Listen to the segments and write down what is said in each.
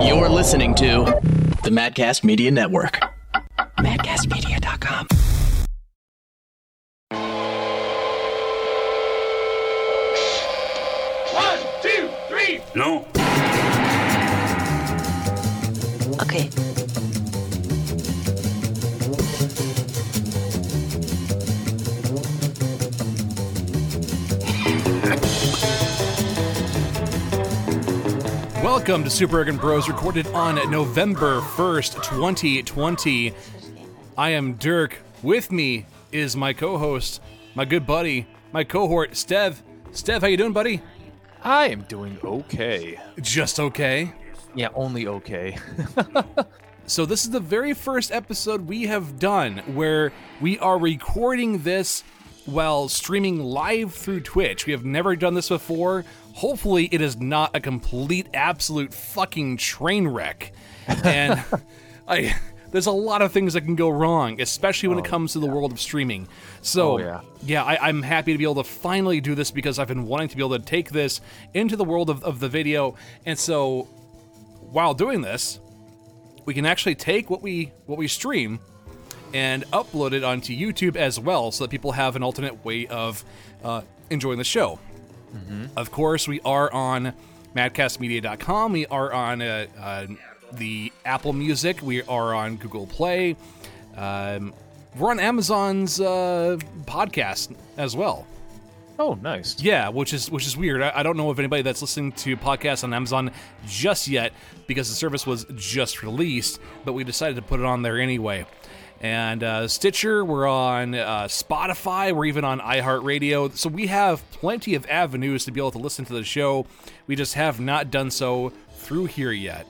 You're listening to the Madcast Media Network. MadcastMedia.com. One, two, three. No. Okay. Welcome to Super Arrogant Bros, recorded on November 1st, 2020. I am Dirk. With me is my co-host, my good buddy, my cohort, Stev. Stev, how you doing, buddy? I am doing okay. Just okay. Yeah, only okay. So this is the very first episode we have done where we are recording this while streaming live through Twitch. We have never done this before. Hopefully it is not a complete absolute fucking train wreck. And I there's a lot of things that can go wrong, especially when it comes to the world of streaming. So Oh, yeah. I, I'm happy to be able to finally do this because I've been wanting to be able to take this into the world of, of the video. And so while doing this, we can actually take what we what we stream and upload it onto YouTube as well, so that people have an alternate way of uh, enjoying the show. Of course, we are on MadcastMedia.com. We are on uh, uh, the Apple Music. We are on Google Play. Um, we're on Amazon's uh, podcast as well. oh, nice. Yeah, which is which is weird. I, I don't know of anybody that's listening to podcasts on Amazon just yet because the service was just released, but we decided to put it on there anyway. And uh, Stitcher, we're on uh, Spotify, we're even on iHeartRadio. So we have plenty of avenues to be able to listen to the show. We just have not done so through here yet.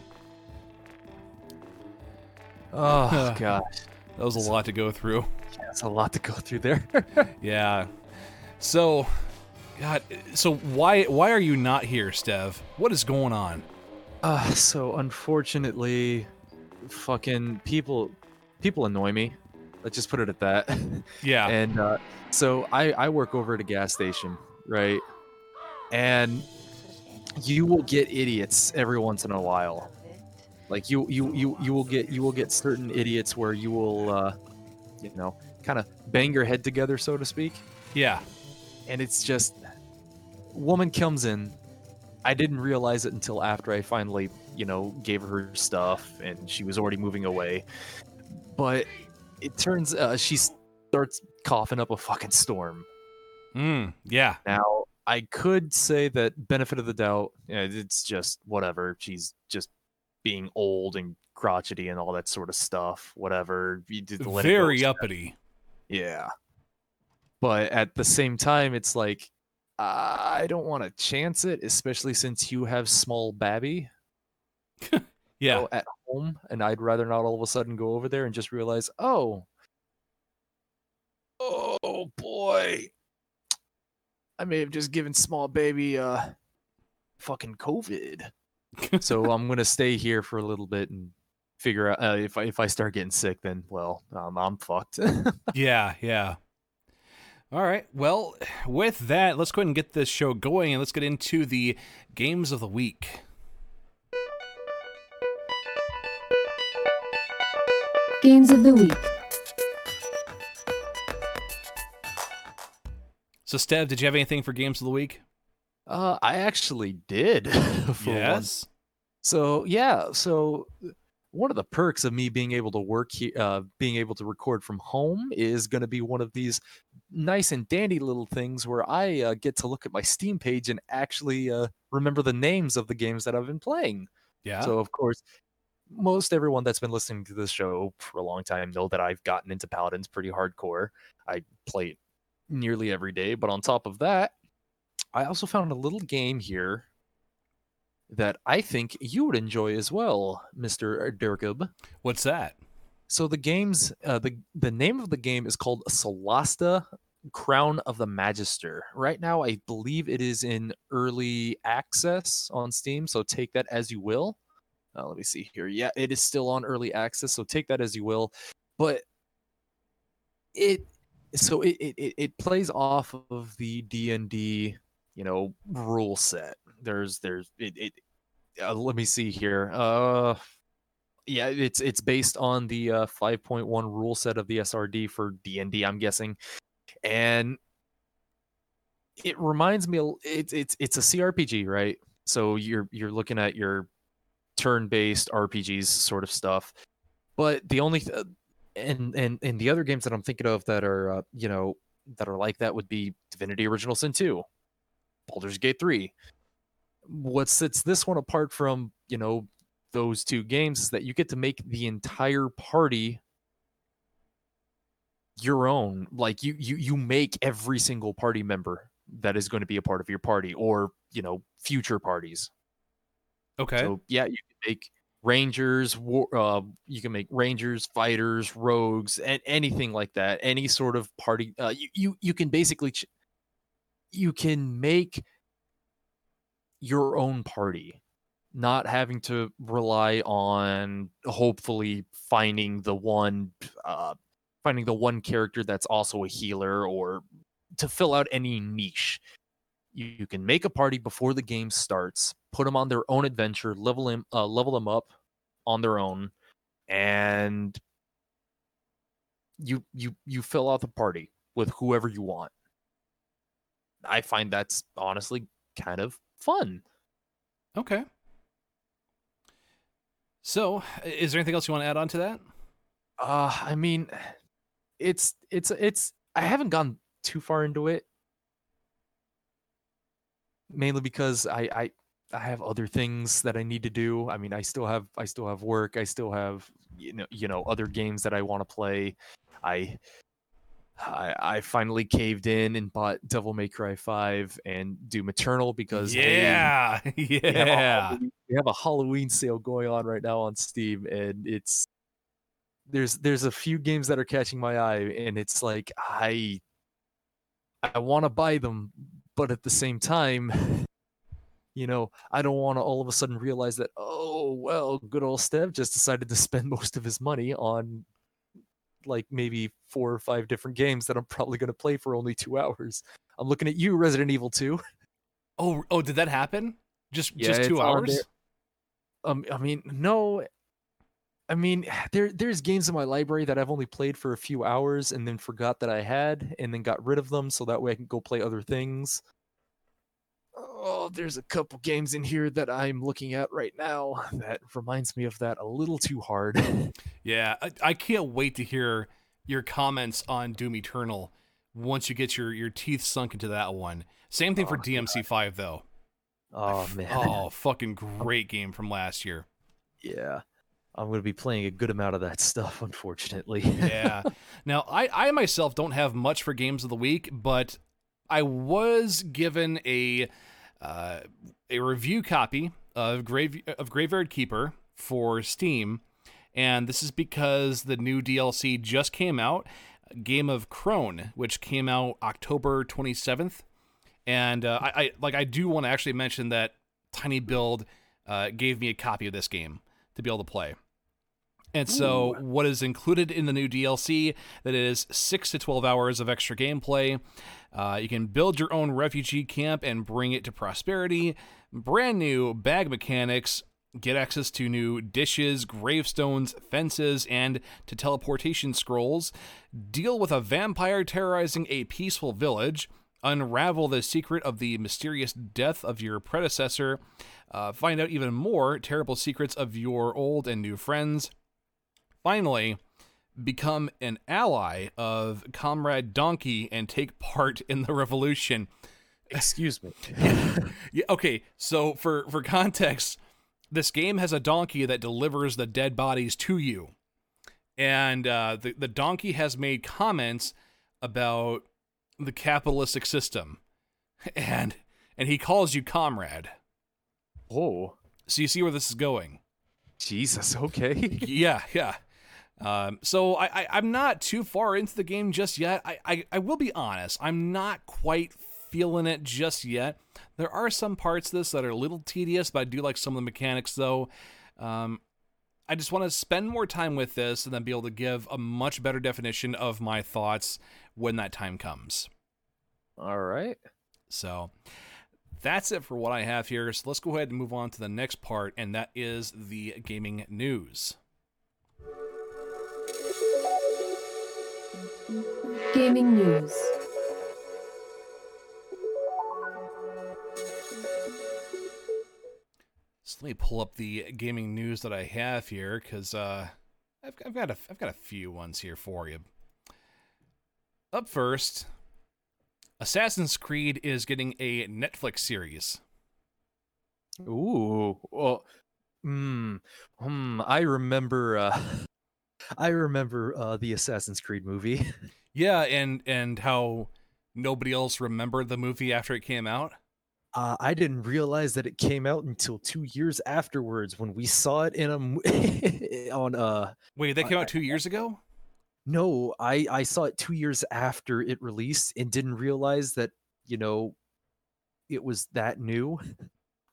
Oh gosh, That was a lot to go through. that's a lot to go through there. Yeah. So, God, so why why are you not here, Stev? What is going on? uh, so unfortunately, fucking people, people annoy me. Let's just put it at that. Yeah. and uh, so I I work over at a gas station, right? And you will get idiots every once in a while. Like you you you you will get you will get certain idiots where you will uh, you know kind of bang your head together, so to speak. yeah. and it's just woman comes in i didn't realize it until after i finally you know gave her her stuff and she was already moving away but it turns uh, she starts coughing up a fucking storm Mm, yeah. now i could say that benefit of the doubt yeah, it's just whatever she's just being old and crotchety and all that sort of stuff whatever you did let it Very uppity. Yeah. But at the same time, it's like, I don't want to chance it, especially since you have small Babby Yeah. know, at home, and I'd rather not all of a sudden go over there and just realize, oh, oh boy, I may have just given small baby uh fucking COVID. so I'm gonna stay here for a little bit and figure out uh, if I if I start getting sick, then well, um, I'm fucked. Yeah, yeah. All right. Well, with that, let's go ahead and get this show going and let's get into the games of the week. Games of the Week. So, Stev, did you have anything for games of the week? Uh, I actually did. for once. So yeah, so one of the perks of me being able to work here, uh, being able to record from home, is going to be one of these nice and dandy little things where I uh, get to look at my Steam page and actually uh, remember the names of the games that I've been playing. Yeah. So of course, most everyone that's been listening to this show for a long time know that I've gotten into Paladins pretty hardcore. I play it nearly every day, but on top of that, I also found a little game here that I think you would enjoy as well, Mr. Durgub. What's that? So the game's uh, the the name of the game is called Solasta Crown of the Magister. Right now, I believe it is in early access on Steam, so take that as you will. Uh, let me see here. Yeah, it is still on early access, so take that as you will. But it so it it, it- plays off of the D and D you know rule set. There's there's it, it uh, let me see here. Uh, yeah, it's it's based on the uh, 5.1 rule set of the SRD for D and D. I'm guessing, and it reminds me. It's it's it's a CRPG, right? So you're you're looking at your turn-based RPGs sort of stuff, but the only th- and and and the other games that I'm thinking of that are uh, you know that are like that would be Divinity Original Sin 2, Baldur's Gate 3. What sets this one apart from, you know, those two games is that you get to make the entire party your own. Like you you you make every single party member that is going to be a part of your party or, you know, future parties. Okay. So yeah, you can make rangers, war, uh, you can make rangers, fighters, rogues, and anything like that. Any sort of party, uh, you you you can basically ch- you can make your own party, not having to rely on hopefully finding the one uh, finding the one character that's also a healer or to fill out any niche you, you can make a party before the game starts, put them on their own adventure, level them, uh, level them up on their own, and you you you fill out the party with whoever you want. I find that's honestly kind of fun. Okay. So, is there anything else you want to add on to that? Uh, I mean, it's it's it's. I haven't gone too far into it, mainly because I I I have other things that I need to do. I mean, I still have I still have work. I still have you know you know other games that I want to play. I. I, I finally caved in and bought Devil May Cry 5 and Doom Eternal because yeah, we have, a yeah. We have a Halloween sale going on right now on Steam, and it's there's there's a few games that are catching my eye, and it's like I I want to buy them, but at the same time, you know, I don't want to all of a sudden realize that oh well, good old Steph just decided to spend most of his money on like maybe four or five different games that I'm probably going to play for only two hours. I'm looking at you, Resident Evil 2. Oh, oh, did that happen? Just Yeah, just two hours? Um, I mean, no. I mean, there there's games in my library that I've only played for a few hours and then forgot that I had, and then got rid of them so that way I can go play other things. Oh, there's a couple games in here that I'm looking at right now that reminds me of that a little too hard. Yeah, I, I can't wait to hear your comments on Doom Eternal once you get your your teeth sunk into that one. Same thing for Oh, DMC five though. oh man, Oh, fucking great game from last year. yeah, I'm gonna be playing a good amount of that stuff, unfortunately. Yeah. now, I I myself don't have much for games of the week, but I was given a uh, a review copy of Grave of Graveyard Keeper for Steam, and this is because the new DLC just came out, Game of Crone, which came out October 27th. And uh, I, I like I do want to actually mention that Tiny Build uh, gave me a copy of this game to be able to play. And so, what is included in the new DLC that is six to twelve hours of extra gameplay. Uh, you can build your own refugee camp and bring it to prosperity. Brand new bag mechanics. Get access to new dishes, gravestones, fences, and to teleportation scrolls. Deal with a vampire terrorizing a peaceful village. Unravel the secret of the mysterious death of your predecessor. Uh, find out even more terrible secrets of your old and new friends finally become an ally of Comrade Donkey and take part in the revolution. Excuse me. Yeah, okay, so for for context, this game has a donkey that delivers the dead bodies to you. And uh, the, the donkey has made comments about the capitalistic system. And and he calls you comrade. Oh, So you see where this is going. Jesus. Okay. yeah, yeah. Um, so I, I, I'm not too far into the game just yet. I, I, I will be honest, I'm not quite feeling it just yet. There are some parts of this that are a little tedious, but I do like some of the mechanics though. Um, I just want to spend more time with this and then be able to give a much better definition of my thoughts when that time comes. All right. So that's it for what I have here. So let's go ahead and move on to the next part, and that is the gaming news. Gaming news. So let me pull up the gaming news that I have here because uh, I've, I've got a I've got a few ones here for you. Up first, Assassin's Creed is getting a Netflix series. Ooh, well, hmm, hmm. I remember. Uh, I remember uh, the Assassin's Creed movie. Yeah, and and how nobody else remembered the movie after it came out. Uh, I didn't realize that it came out until two years afterwards when we saw it in a on uh Wait, that came I- out two years ago. no I I saw it two years after it released and didn't realize that you know it was that new.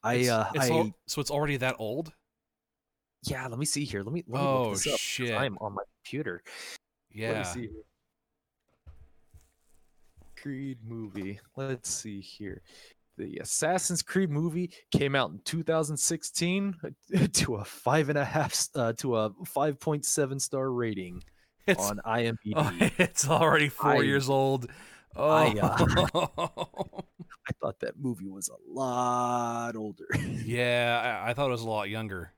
I It's- uh it's I al- so it's already that old. Yeah let me see here let me let me Oh, look this up shit. I'm on my computer. Let me Yeah. see here. Creed movie. Let's see here. The Assassin's Creed movie came out in 2016 to a five and a half uh, to a 5.7 star rating It's on IMDb. oh, it's already four I- years old. Oh, I, I thought that movie was a lot older. yeah, I, I thought it was a lot younger.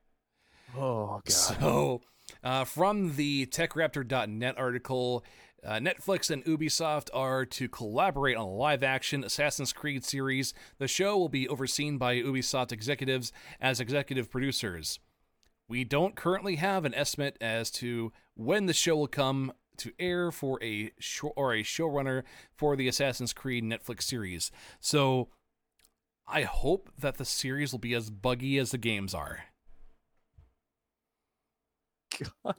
Oh god. So, uh, from the TechRaptor.net article, uh, Netflix and Ubisoft are to collaborate on a live action Assassin's Creed series. The show will be overseen by Ubisoft executives as executive producers. We don't currently have an estimate as to when the show will come to air for a show or a showrunner for the Assassin's Creed Netflix series. So, I hope that the series will be as buggy as the games are. God.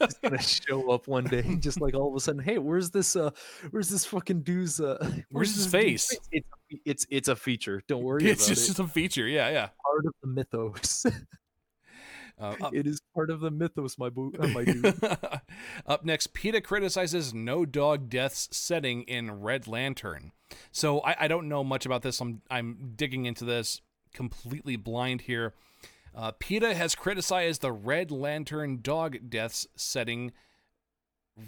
It's gonna show up one day, just like all of a sudden, hey, where's this? Uh, where's this fucking dude's? Uh, Where's his this face? It's it's it's a feature. Don't worry It's just it. a feature, yeah, yeah. Part of the mythos. Uh, up, it is part of the mythos, my boo, uh, my dude. up next, PETA criticizes no dog deaths setting in Red Lantern. So I, I don't know much about this. I'm I'm digging into this completely blind here. Uh, PETA has criticized the Red Lantern dog deaths setting.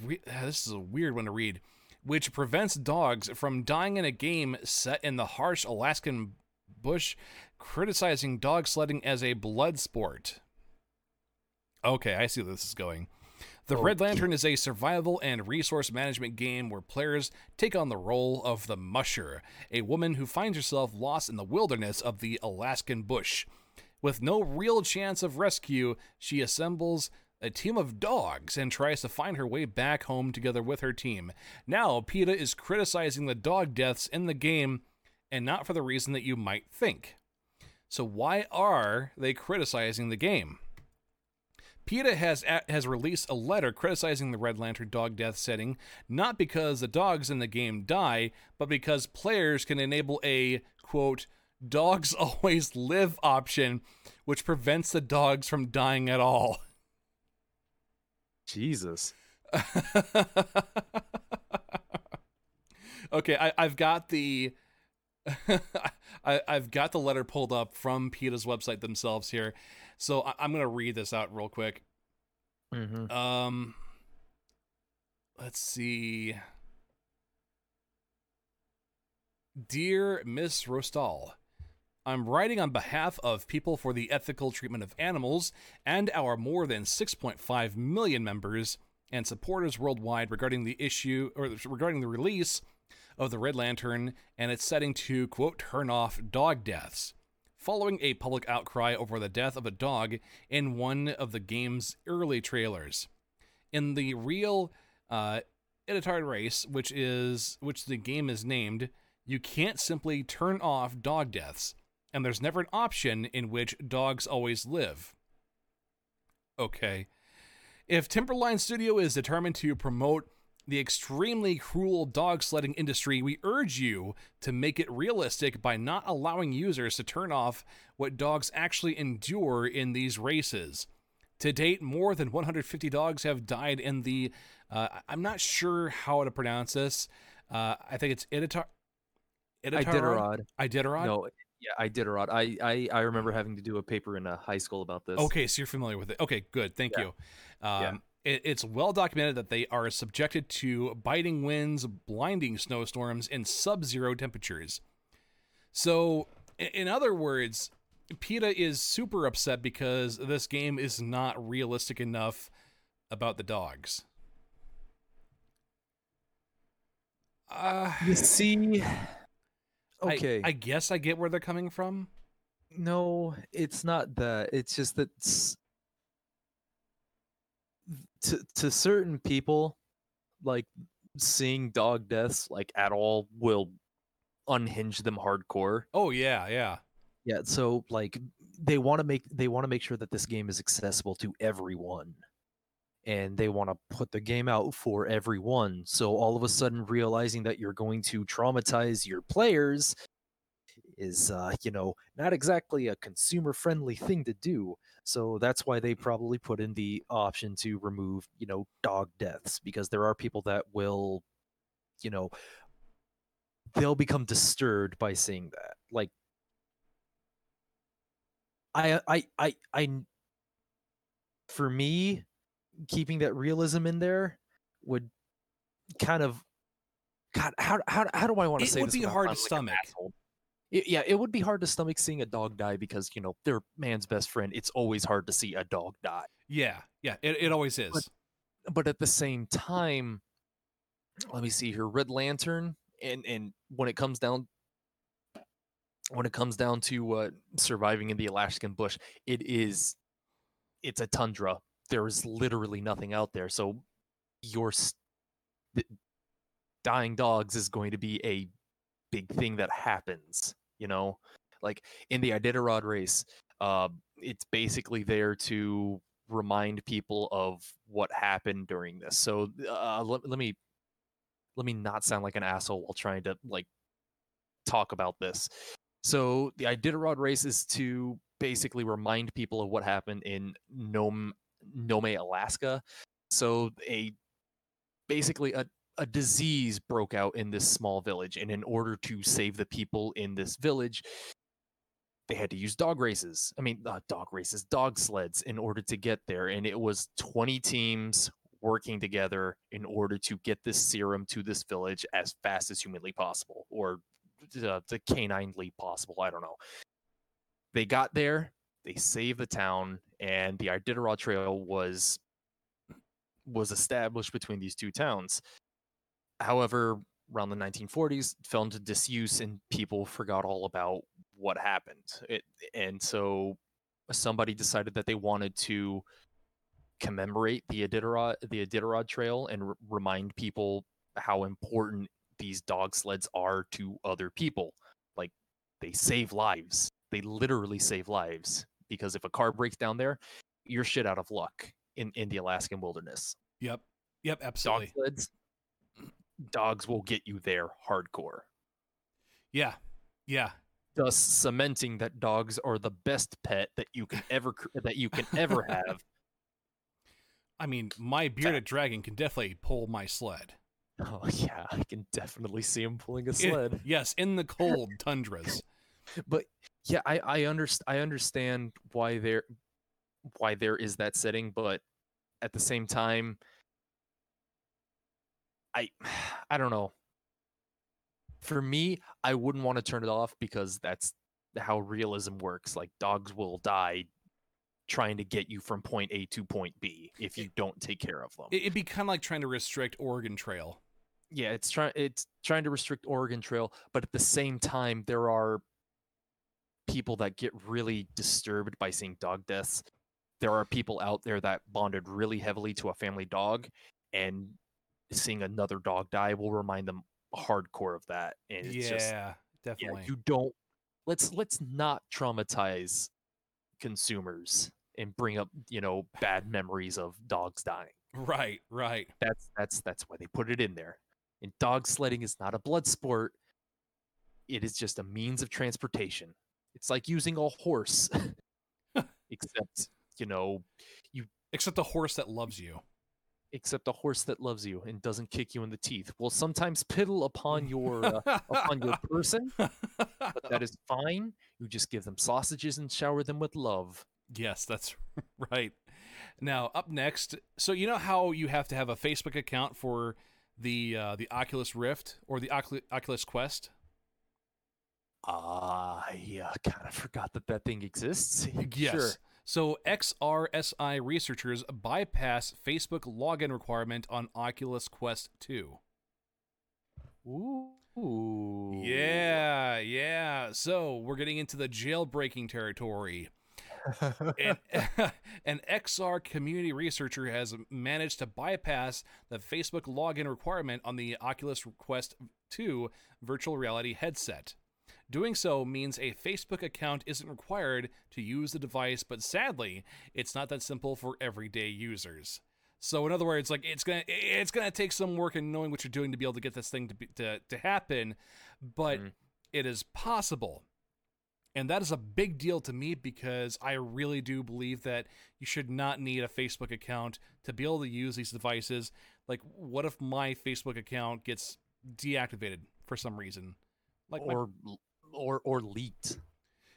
Re- this is a weird one to read, which prevents dogs from dying in a game set in the harsh Alaskan bush, criticizing dog sledding as a blood sport. Okay, I see where this is going. The Red Lantern is a survival and resource management game where players take on the role of the Musher, a woman who finds herself lost in the wilderness of the Alaskan bush. With no real chance of rescue, she assembles a team of dogs and tries to find her way back home together with her team. Now, PETA is criticizing the dog deaths in the game, and not for the reason that you might think. So, why are they criticizing the game? PETA has has released a letter criticizing the Red Lantern dog death setting, not because the dogs in the game die, but because players can enable a quote dogs always live option, which prevents the dogs from dying at all. Jesus. okay, I, I've got the I, I've got the letter pulled up from PETA's website themselves here, so I, I'm gonna read this out real quick. Mm-hmm. Um, let's see. Dear Miss Rostal, I'm writing on behalf of People for the Ethical Treatment of Animals and our more than 6.5 million members and supporters worldwide regarding the issue or regarding the release of the Red Lantern and its setting to quote turn off dog deaths. Following a public outcry over the death of a dog in one of the game's early trailers. In the real uh, Iditarod race, which is which the game is named, you can't simply turn off dog deaths, and there's never an option in which dogs always live. Okay. If Timberline Studio is determined to promote the extremely cruel dog sledding industry, we urge you to make it realistic by not allowing users to turn off what dogs actually endure in these races. To date, more than 150 dogs have died in the. Uh, I'm not sure how to pronounce this. Uh, I think it's Iditar. Iditarod. Iditarod? No, yeah, Iditarod. I, I I remember having to do a paper in uh, high school about this. Okay, so you're familiar with it. Okay, good. Thank Yeah. you. Um, Yeah. it, it's well documented that they are subjected to biting winds, blinding snowstorms, and sub zero temperatures. So, in other words, PETA is super upset because this game is not realistic enough about the dogs. Uh, You see, okay, I, I guess I get where they're coming from. no, it's not that. It's just that s- to to certain people, like seeing dog deaths like at all will unhinge them hardcore. Oh yeah, yeah. Yeah, so like they want to make they want to make sure that this game is accessible to everyone. And they want to put the game out for everyone. So all of a sudden realizing that you're going to traumatize your players is uh, you know, not exactly a consumer friendly thing to do. So that's why they probably put in the option to remove, you know, dog deaths because there are people that will you know they'll become disturbed by seeing that. Like I I I I for me keeping that realism in there would kind of God how how how do I want to It say It would be hard to like stomach. It- yeah, it would be hard to stomach seeing a dog die because you know they're man's best friend. It's always hard to see a dog die, Yeah, yeah. It, it always is. But- but at the same time, let me see here. Red Lantern, and and when it comes down when it comes down to uh, surviving in the Alaskan bush, it is it's a tundra. There is literally nothing out there. So your s- th- dying dogs is going to be a big thing that happens. You know, like in the Iditarod race, uh, it's basically there to remind people of what happened during this. So uh, let, let me let me not sound like an asshole while trying to like talk about this. So the Iditarod race is to basically remind people of what happened in Nome, Nome, Alaska. So a basically a a disease broke out in this small village, and in order to save the people in this village, they had to use dog races. I mean, uh, dog races, dog sleds in order to get there. And it was 20 teams working together in order to get this serum to this village as fast as humanly possible or uh, the caninely possible. I don't know. They got there, they saved the town, and the Iditarod Trail was was established between these two towns. However, around the 1940s, it fell into disuse and people forgot all about what happened. It, and so somebody decided that they wanted to commemorate the Iditarod, the Iditarod Trail and r- remind people how important these dog sleds are to other people. Like they save lives. They literally save lives because if a car breaks down there, you're shit out of luck in, in the Alaskan wilderness. Yep. Yep. Absolutely. Dog sleds, dogs will get you there hardcore. Yeah. Yeah. thus cementing that dogs are the best pet that you can ever that you can ever have. I mean, my bearded dragon can definitely pull my sled. Oh yeah, I can definitely see him pulling a sled. yes, in the cold tundras. But yeah, I I understand I understand why there why there is that setting, but at the same time, I I don't know. For me, I wouldn't want to turn it off because that's how realism works. Like dogs will die trying to get you from point A to point B if you don't take care of them. It, it'd be kind of like trying to restrict Oregon Trail. yeah, it's trying it's trying to restrict Oregon Trail, but at the same time, there are people that get really disturbed by seeing dog deaths. There are people out there that bonded really heavily to a family dog, and seeing another dog die will remind them hardcore of that. And it's yeah, just yeah, definitely. you don't let's let's not traumatize consumers and bring up you know bad memories of dogs dying right, right. that's that's that's why they put it in there. And dog sledding is not a blood sport. It is just a means of transportation. It's like using a horse. Except, you know, you Except the horse that loves you. except a horse that loves you and doesn't kick you in the teeth will sometimes piddle upon your uh, upon your person, but that is fine. You just give them sausages and shower them with love. Yes, that's right. Now, up next, so you know how you have to have a Facebook account for the uh, the Oculus Rift or the Ocul- Oculus Quest? I uh, kind of forgot that that thing exists. Yes. Sure. So XRSI researchers bypass Facebook login requirement on Oculus Quest 2. Ooh. Yeah, yeah. So we're getting into the jailbreaking territory. an, an XR community researcher has managed to bypass the Facebook login requirement on the Oculus Quest 2 virtual reality headset. Doing so means a Facebook account isn't required to use the device, but sadly, it's not that simple for everyday users. So in other words, like it's gonna it's gonna take some work and knowing what you're doing to be able to get this thing to be, to to happen, but mm-hmm. it is possible. And that is a big deal to me because I really do believe that you should not need a Facebook account to be able to use these devices. Like, what if my Facebook account gets deactivated for some reason? Like, my- or or leaked.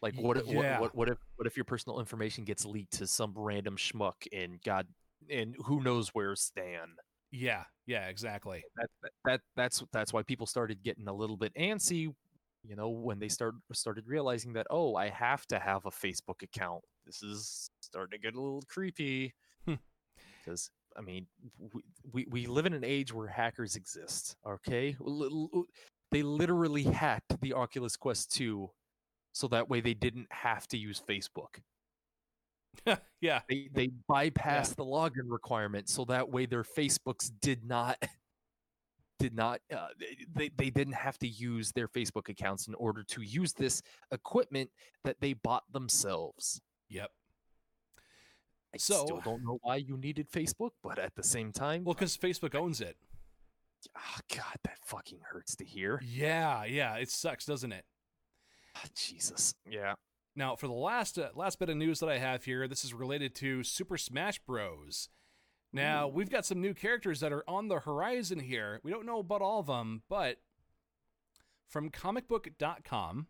Like what, if- Yeah. what what what if what if your personal information gets leaked to some random schmuck and God and who knows where Stan? yeah, yeah, exactly. That, that that that's that's why people started getting a little bit antsy, you know, when they start started realizing that oh, I have to have a Facebook account. This is starting to get a little creepy. Hmm. Because I mean, we, we we live in an age where hackers exist. Okay, they literally hacked the Oculus Quest 2 so that way they didn't have to use Facebook. yeah, They they bypassed the login requirement so that way their Facebooks did not did not uh, they they didn't have to use their Facebook accounts in order to use this equipment that they bought themselves. yep. I So- still don't know why you needed Facebook, but at the same time, Well, because Facebook owns it. Ah, God, that fucking hurts to hear. Yeah, yeah, it sucks, doesn't it? Ah, Jesus, yeah. Now, for the last uh, last bit of news that I have here, this is related to Super Smash Bros. Now, we've got some new characters that are on the horizon here. We don't know about all of them, but from comicbook.com,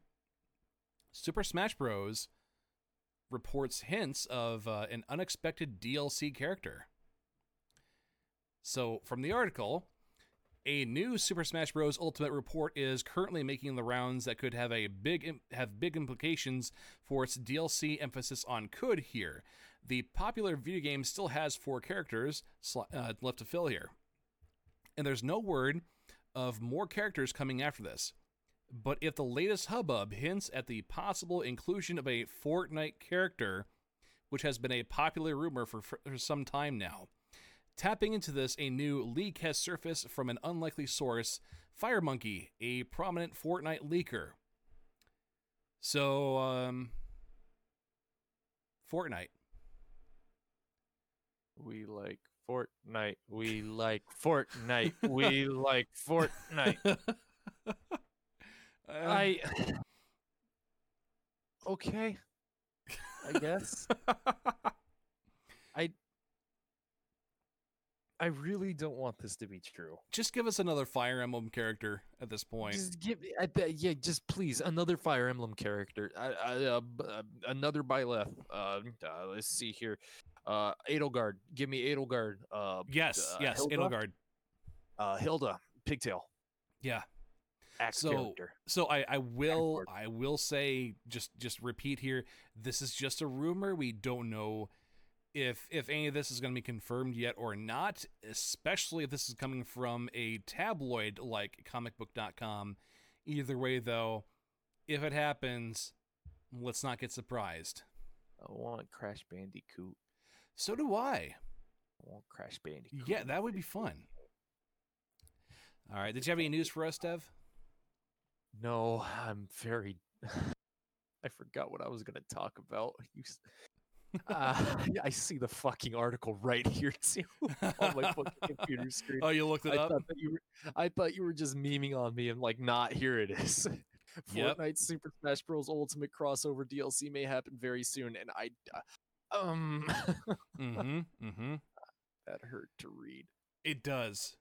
Super Smash Bros. reports hints of uh, an unexpected DLC character. So, from the article, a new Super Smash Bros. Ultimate report is currently making the rounds that could have a big have big implications for its DLC emphasis on could here. The popular video game still has four characters uh, left to fill here, and there's no word of more characters coming after this. But if the latest hubbub hints at the possible inclusion of a Fortnite character, which has been a popular rumor for, for some time now, Tapping into this, a new leak has surfaced from an unlikely source Fire Monkey, a prominent Fortnite leaker. So, um, Fortnite. We like Fortnite. We like Fortnite. We like Fortnite. I okay. I guess. I I really don't want this to be true. just give us another Fire Emblem character at this point. Just give me, I, bet- yeah, just please another Fire Emblem character. I, I, uh, uh, another Byleth. Uh, uh, let's see here. Uh, Edelgard. Give me Edelgard. Uh, yes, yes, Hilda? Edelgard. uh, Hilda. Pigtail. Yeah. Axe So- character. So I, I will. I will say just just repeat here. This is just a rumor. We don't know if if any of this is going to be confirmed yet or not. Especially if this is coming from a tabloid like comicbook.com. Either way, though, if it happens, let's not get surprised. I want Crash Bandicoot. So do I. I want Crash Bandicoot. Yeah, that would be fun. All right. Did you have any news for us, Dev? No, I'm very. I forgot what I was going to talk about. You, uh, I see the fucking article right here too on my fucking computer screen. Oh, you looked it I up. thought you were. I thought you were just memeing on me and like, not here it is. Yep. Fortnite Super Smash Bros. Ultimate crossover DLC may happen very soon, and I, uh, um, mm-hmm. Mm-hmm. That hurt to read. It does.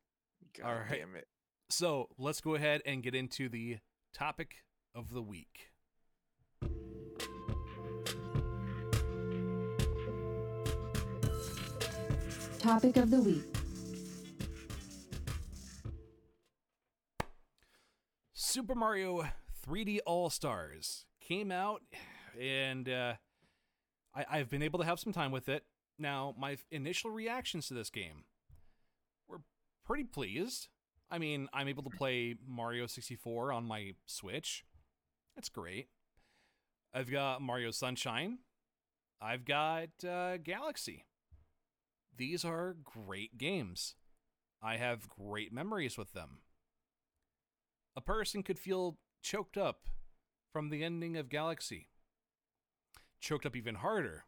God All right. damn it. So let's go ahead and get into the topic of the week. Topic of the week. Super Mario 3D All Stars came out, and uh, I, I've been able to have some time with it. Now, my initial reactions to this game were pretty pleased. I mean, I'm able to play Mario 64 on my Switch. That's great. I've got Mario Sunshine. I've got uh, Galaxy. These are great games. I have great memories with them a person could feel choked up from the ending of Galaxy. Choked up even harder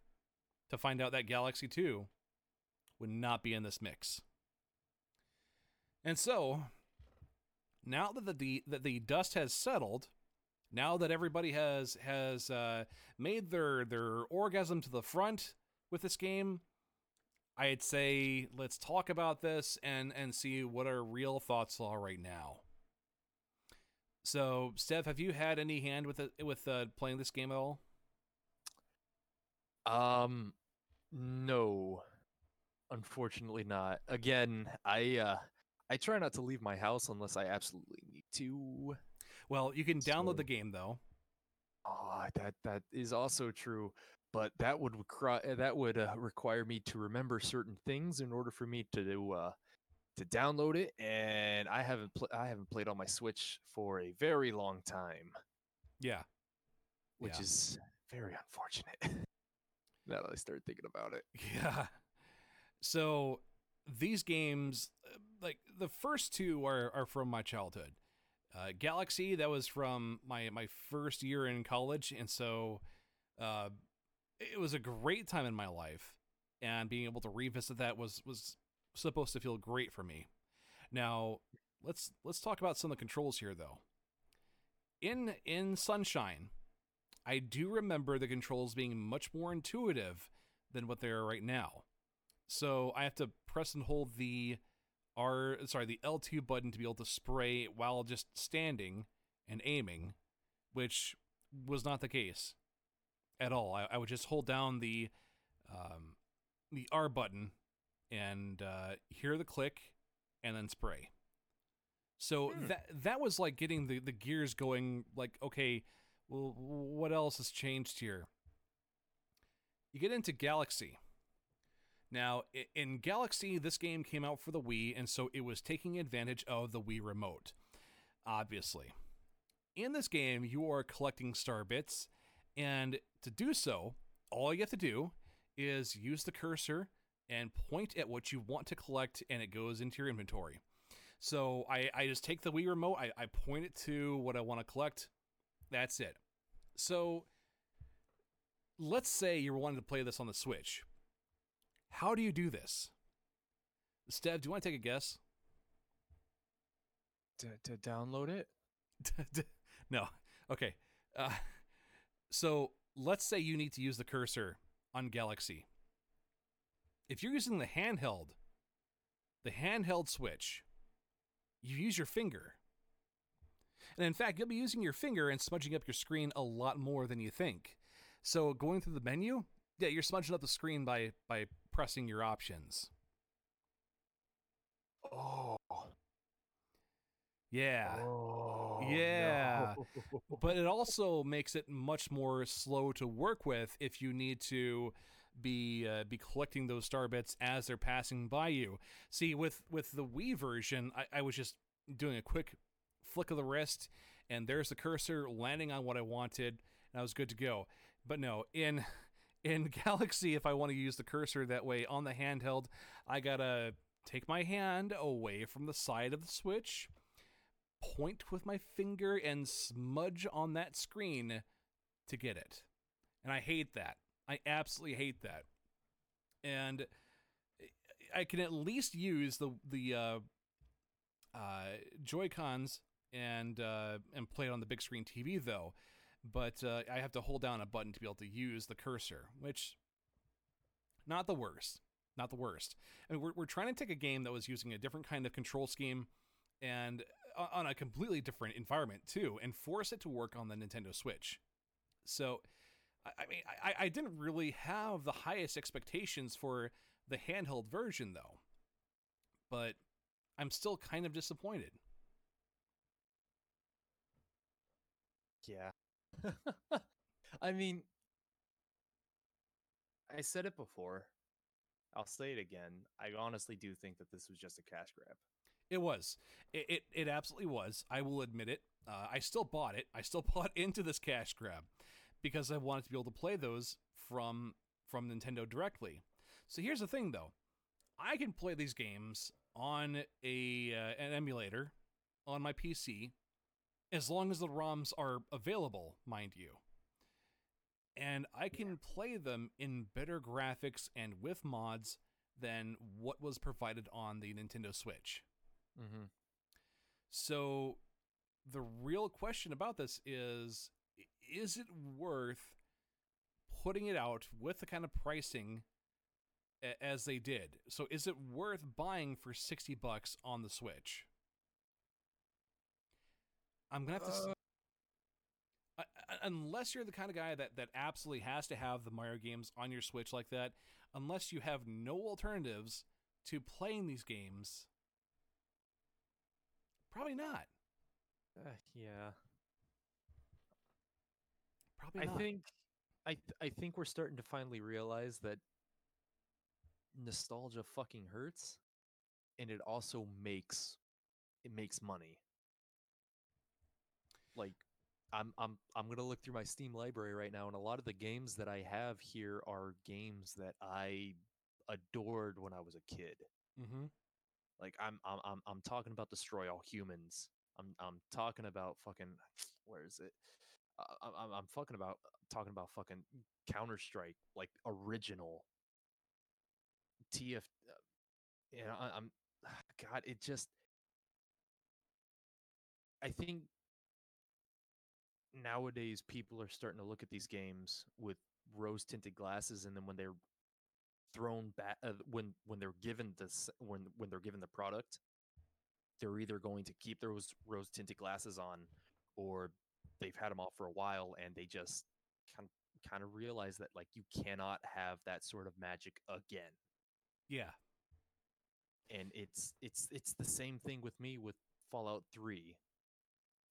to find out that Galaxy 2 would not be in this mix. And so, now that the, that the dust has settled, now that everybody has has uh, made their their orgasm to the front with this game, I'd say let's talk about this and and see what our real thoughts are right now. So, Steph, have you had any hand with it with uh, playing this game at all? Um, no, unfortunately not. Again, I uh, I try not to leave my house unless I absolutely need to. Well, you can download the game though. Oh, that that is also true, but that would require that would uh, require me to remember certain things in order for me to uh, to download it, and I haven't pl- I haven't played on my Switch for a very long time, Yeah. which Yeah. is very unfortunate. now that I start thinking about it. Yeah. So these games, uh, like the first two, are are from my childhood. Uh, Galaxy, that was from my my first year in college, and so uh, it was a great time in my life. And being able to revisit that was was supposed to feel great for me. Now let's let's talk about some of the controls here, though. In in Sunshine, I do remember the controls being much more intuitive than what they are right now. So I have to press and hold the R sorry, the L2 button to be able to spray while just standing and aiming, which was not the case at all. I, I would just hold down the um, the R button and uh, hear the click and then spray. So Hmm. that that was like getting the, the gears going like okay, well what else has changed here? You get into Galaxy. Now, in Galaxy, this game came out for the Wii, and so it was taking advantage of the Wii Remote, obviously. In this game, you are collecting star bits, and to do so, all you have to do is use the cursor and point at what you want to collect, and it goes into your inventory. So I, I just take the Wii Remote, I, I point it to what I want to collect. That's it. So let's say you're wanting to play this on the Switch. How do you do this? Stev, do you want to take a guess? To, to download it. no. Okay. Uh, so let's say you need to use the cursor on Galaxy. If you're using the handheld, the handheld switch, you use your finger. And in fact, you'll be using your finger and smudging up your screen a lot more than you think. So going through the menu, yeah, you're smudging up the screen by by pressing your options. Oh. Yeah. Oh, Yeah. no. but it also makes it much more slow to work with if you need to be uh, be collecting those star bits as they're passing by you. See, with with the Wii version, I, I was just doing a quick flick of the wrist, and there's the cursor landing on what I wanted, and I was good to go. But no, in in Galaxy, if I want to use the cursor that way on the handheld, I gotta take my hand away from the side of the Switch point with my finger and smudge on that screen to get it. And I hate that. I absolutely hate that. And I can at least use the the uh, uh, Joy Cons and uh, and play it on the big screen TV though. But uh, I have to hold down a button to be able to use the cursor, which not the worst. not the worst. I mean, we're we're trying to take a game that was using a different kind of control scheme and on a completely different environment too, and force it to work on the Nintendo Switch. So, I, mean, I, I didn't really have the highest expectations for the handheld version though, but I'm still kind of disappointed. Yeah. I mean, I said it before. I'll say it again. I honestly do think that this was just a cash grab. It was. It, it, it absolutely was. I will admit it. Uh, I still bought it. I still bought into this cash grab because I wanted to be able to play those from from Nintendo directly. So here's the thing, though. I can play these games on a uh, an emulator on my PC as long as the ROMs are available, mind you. And I can play them in better graphics and with mods than what was provided on the Nintendo Switch. Mm-hmm. So the real question about this is is it worth putting it out with the kind of pricing a- as they did? So is it worth buying for 60 bucks on the Switch? I'm going to have to s- I- I- unless you're the kind of guy that that absolutely has to have the Mario games on your Switch like that, unless you have no alternatives to playing these games, probably not. Uh, yeah. Probably I not. think I th- I think we're starting to finally realize that nostalgia fucking hurts and it also makes it makes money. Like I'm I'm I'm going to look through my Steam library right now and a lot of the games that I have here are games that I adored when I was a kid. Mm-hmm. Like I'm I'm I'm I'm talking about Destroy All Humans. I'm I'm talking about fucking where is it? Uh, I'm I'm- fucking about talking about fucking Counter Strike, like original TF. Uh, you know, I, I'm God. It just. I think nowadays people are starting to look at these games with rose tinted glasses, and then when they're thrown back uh, when when they're given this when when they're given the product they're either going to keep those rose tinted glasses on or they've had them off for a while and they just kind kind of realize that like you cannot have that sort of magic again. Yeah. and it's it's it's the same thing with me with Fallout 3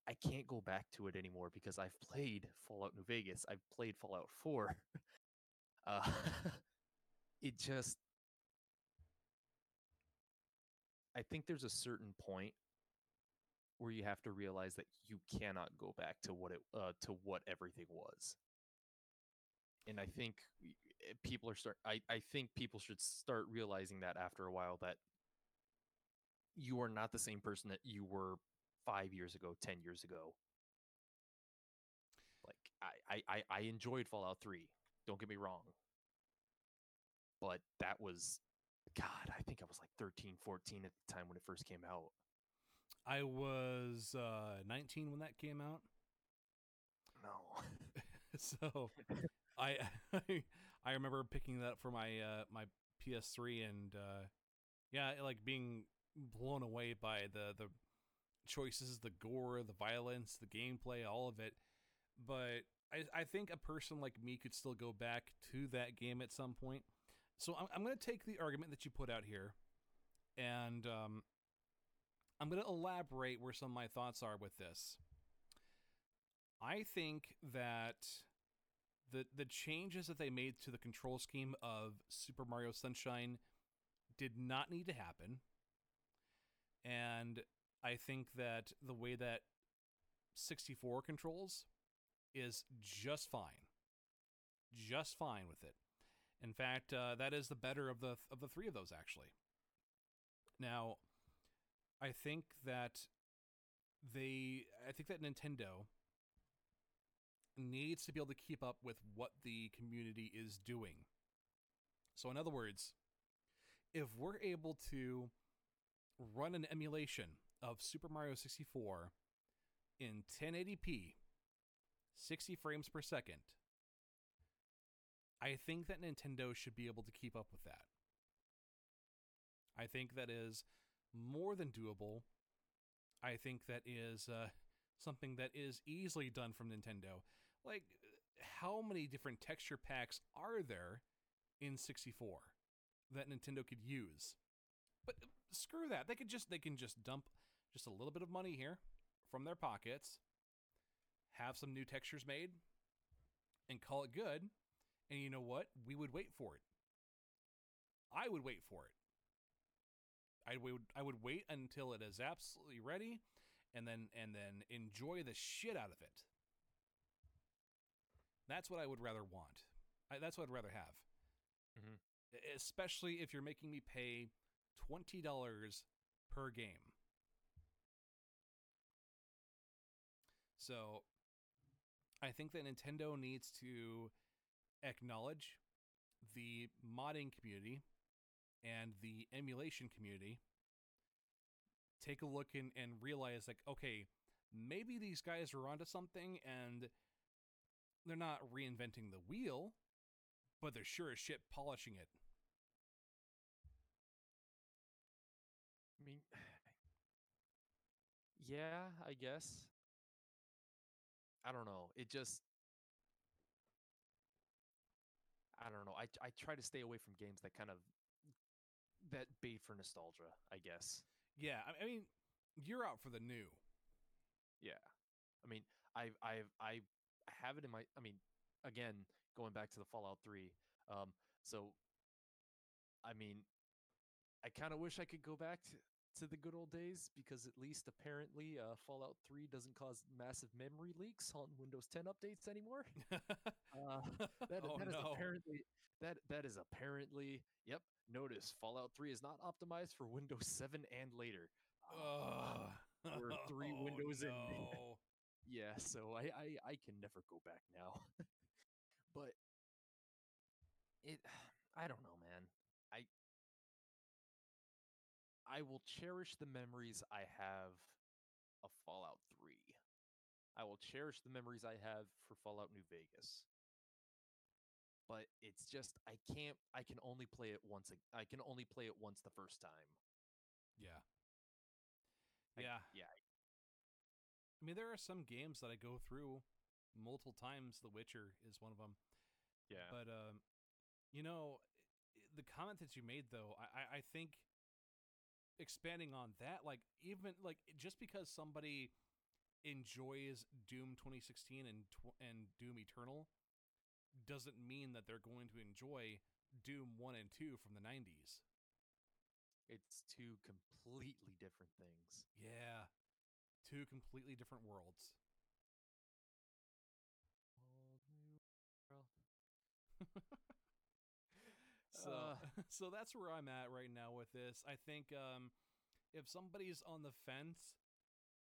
I can't go back to it anymore because I've played Fallout New Vegas I've played Fallout 4 uh it just I think there's a certain point where you have to realize that you cannot go back to what it uh, to what everything was. And I think eh, people are start I, I think people should start realizing that after a while that you are not the same person that you were five years ago, ten years ago. Like I, I- I enjoyed Fallout 3. Don't get me wrong. But that was God, I think I was like 13, 14 at the time when it first came out. I was uh, 19 when that came out. No. so I I remember picking that up for my uh, my PS3 and uh, yeah, like being blown away by the the choices, the gore, the violence, the gameplay, all of it. But I I think a person like me could still go back to that game at some point. So I'm I'm going to take the argument that you put out here, and um, I'm going to elaborate where some of my thoughts are with this. I think that the the changes that they made to the control scheme of Super Mario Sunshine did not need to happen. And I think that the way that 64 controls is just fine. Just fine with it. In fact, uh, that is the better of the of the three of those actually. Now, I think that they I think that Nintendo needs to be able to keep up with what the community is doing. So in other words, if we're able to run an emulation of Super Mario 64 in 1080p, 60 frames per second, I think that Nintendo should be able to keep up with that. I think that is more than doable. I think that is uh, something that is easily done from Nintendo. Like, how many different texture packs are there in 64 that Nintendo could use? But screw that. They could just they can just dump just a little bit of money here from their pockets, have some new textures made, and call it good. And you know what? We would wait for it. I would wait for it. I would I would wait until it is absolutely ready and then and then enjoy the shit out of it. That's what I would rather want. I, that's what I'd rather have. Mhm. Especially if you're making me pay twenty dollars per game. So, I think that Nintendo needs to acknowledge the modding community and the emulation community take a look and, and realize like okay maybe these guys are onto something and they're not reinventing the wheel but they're sure as shit polishing it I mean, yeah, I guess. I don't know. It just, I don't know. I I try to stay away from games that kind of that bait for nostalgia. I guess. yeah i I mean you're out for the new Yeah. I mean, I've I've I have it in my. I mean, again, going back to the Fallout Three. Um. So, I mean, I kind of wish I could go back to, to the good old days because at least apparently, uh, Fallout Three doesn't cause massive memory leaks on Windows 10 updates anymore. Uh, that, Oh, that is no. apparently that that is apparently. Yep. Notice Fallout 3 is not optimized for Windows 7 and later. Ugh. We're three Oh, windows in. yeah so I, I i can never go back now but it i don't know man i will cherish the memories i have of fallout 3 i will cherish the memories i have for fallout new vegas. But it's just i can't i can only play it once I can only play it once the first time. Yeah. I- yeah. yeah. I mean, there are some games that I go through multiple times. The Witcher is one of them. yeah. But um, you know, the comment that you made though, I I- I think expanding on that, like even like just because somebody enjoys Doom 2016 and tw- and Doom Eternal doesn't mean that they're going to enjoy Doom 1 and 2 from the 90s. it's two completely different things Yeah. Two completely different worlds. Whole new world. So Uh. so that's where I'm at right now with this. I think um if somebody's on the fence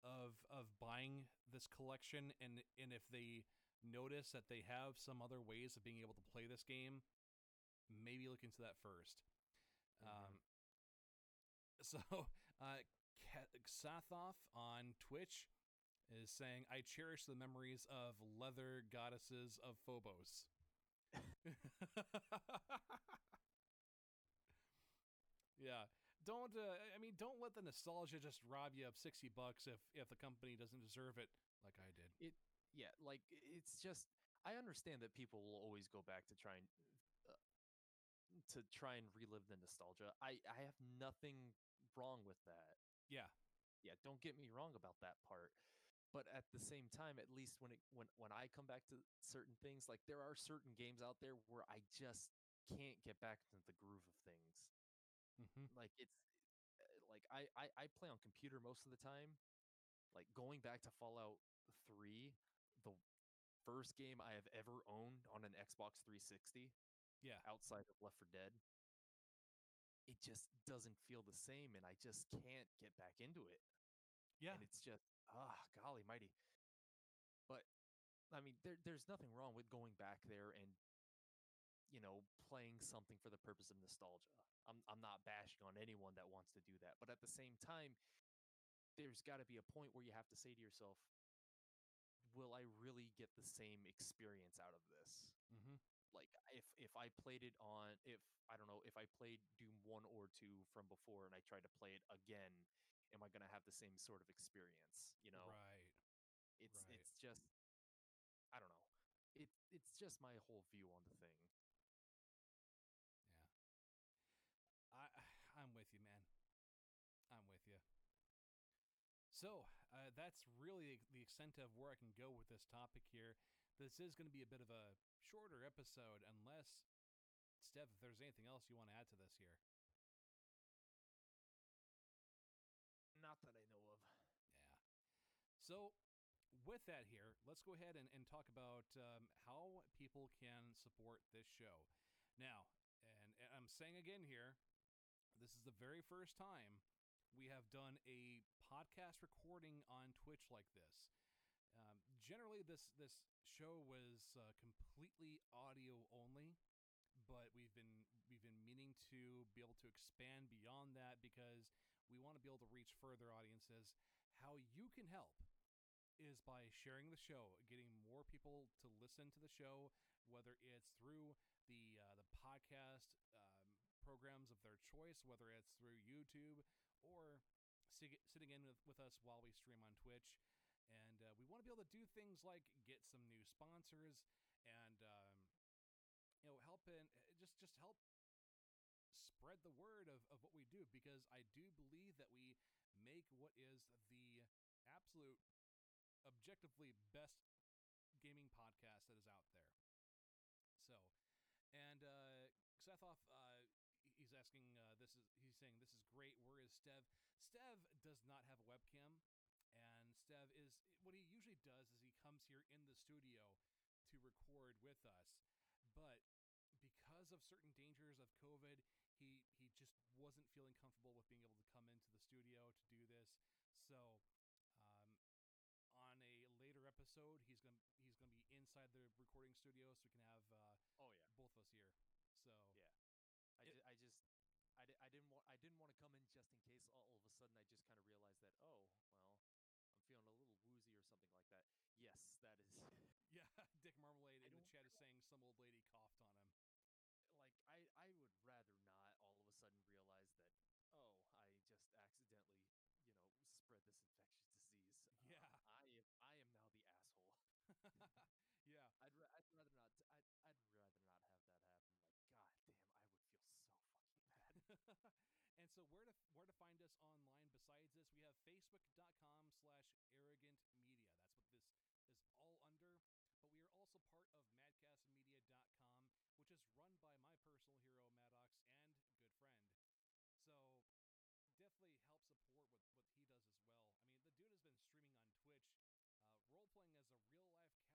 of of buying this collection and and if they notice that they have some other ways of being able to play this game, maybe look into that 1st Um so uh Xathoff on Twitch is saying I cherish the memories of leather goddesses of Phobos. yeah, don't. Uh, I mean, don't let the nostalgia just rob you of sixty bucks if if the company doesn't deserve it, like I did. It yeah like it's just i understand that people will always go back to try and uh, to try and relive the nostalgia i i have nothing wrong with that Yeah, yeah don't get me wrong about that part but at the same time at least when it when when i come back to certain things like there are certain games out there where i just can't get back into the groove of things. Hmm like it's uh, like I, I i play on computer most of the time. Like going back to fallout 3 the first game i have ever owned on an xbox 360 yeah, outside of left for dead it just doesn't feel the same and i just can't get back into it. Yeah. and it's just ah golly mighty. But i mean there, there's nothing wrong with going back there and you know playing something for the purpose of nostalgia. I'm i'm not bashing on anyone that wants to do that but at the same time there's got to be a point where you have to say to yourself will i really get the same experience out of this? Hmm Like if if I played it on if I don't know if I played Doom one or two from before and I tried to play it again, am I gonna have the same sort of experience? You know, Right. it's right. it's just I don't know. It it's just my whole view on the thing. Yeah. I I'm with you, man. I'm with you. So uh, that's really the extent of where I can go with this topic here. This is going to be a bit of a shorter episode, unless Steph, if there's anything else you want to add to this here. Not that I know of. Yeah. So, with that here, let's go ahead and, and talk about um, how people can support this show. Now, and, and I'm saying again here, this is the very first time we have done a podcast recording on Twitch like this. Um, generally, this this show was uh, completely audio only, but we've been we've been meaning to be able to expand beyond that because we want to be able to reach further audiences. How you can help is by sharing the show, getting more people to listen to the show, whether it's through the uh, the podcast um, programs of their choice, whether it's through YouTube or sig- sitting in with, with us while we stream on Twitch. And uh, we want to be able to do things like get some new sponsors and um, you know help in just just help spread the word of, of what we do because I do believe that we make what is the absolute objectively best gaming podcast that is out there. So, and uh, Sethoff, uh, he's asking, uh, this is he's saying this is great. Where is Stev? Stev does not have a webcam, and Stev is what he usually does is he comes here in the studio to record with us, but because of certain dangers of COVID, he he just wasn't feeling comfortable with being able to come into the studio to do this. So, um, on a later episode, he's gonna he's gonna be inside the recording studio, so we can have uh, Oh yeah. both of us here. So Yeah. I, It- ju- I just I, di- I didn't want I didn't want to come in just in case all, of a sudden I just kind of realized that oh well I'm feeling a little woozy or something like that. Yes, that is yeah, Dick Marmalade I in the chat is saying some old lady coughed on him. like I I would rather not all of a sudden realize that oh I just accidentally you know spread this infectious disease. Uh, Yeah. I am I am now the asshole. yeah, I'd ra- I'd rather not I'd I'd rather not have that happen. Like god damn, I would feel so fucking bad. and so where to where to find us online besides this we have facebook.com slash arrogant media that's what this is all under but we are also part of madcastmedia.com which is run by my personal hero maddox and good friend so definitely help support what, what he does as well i mean the dude has been streaming on twitch uh, role playing as a real life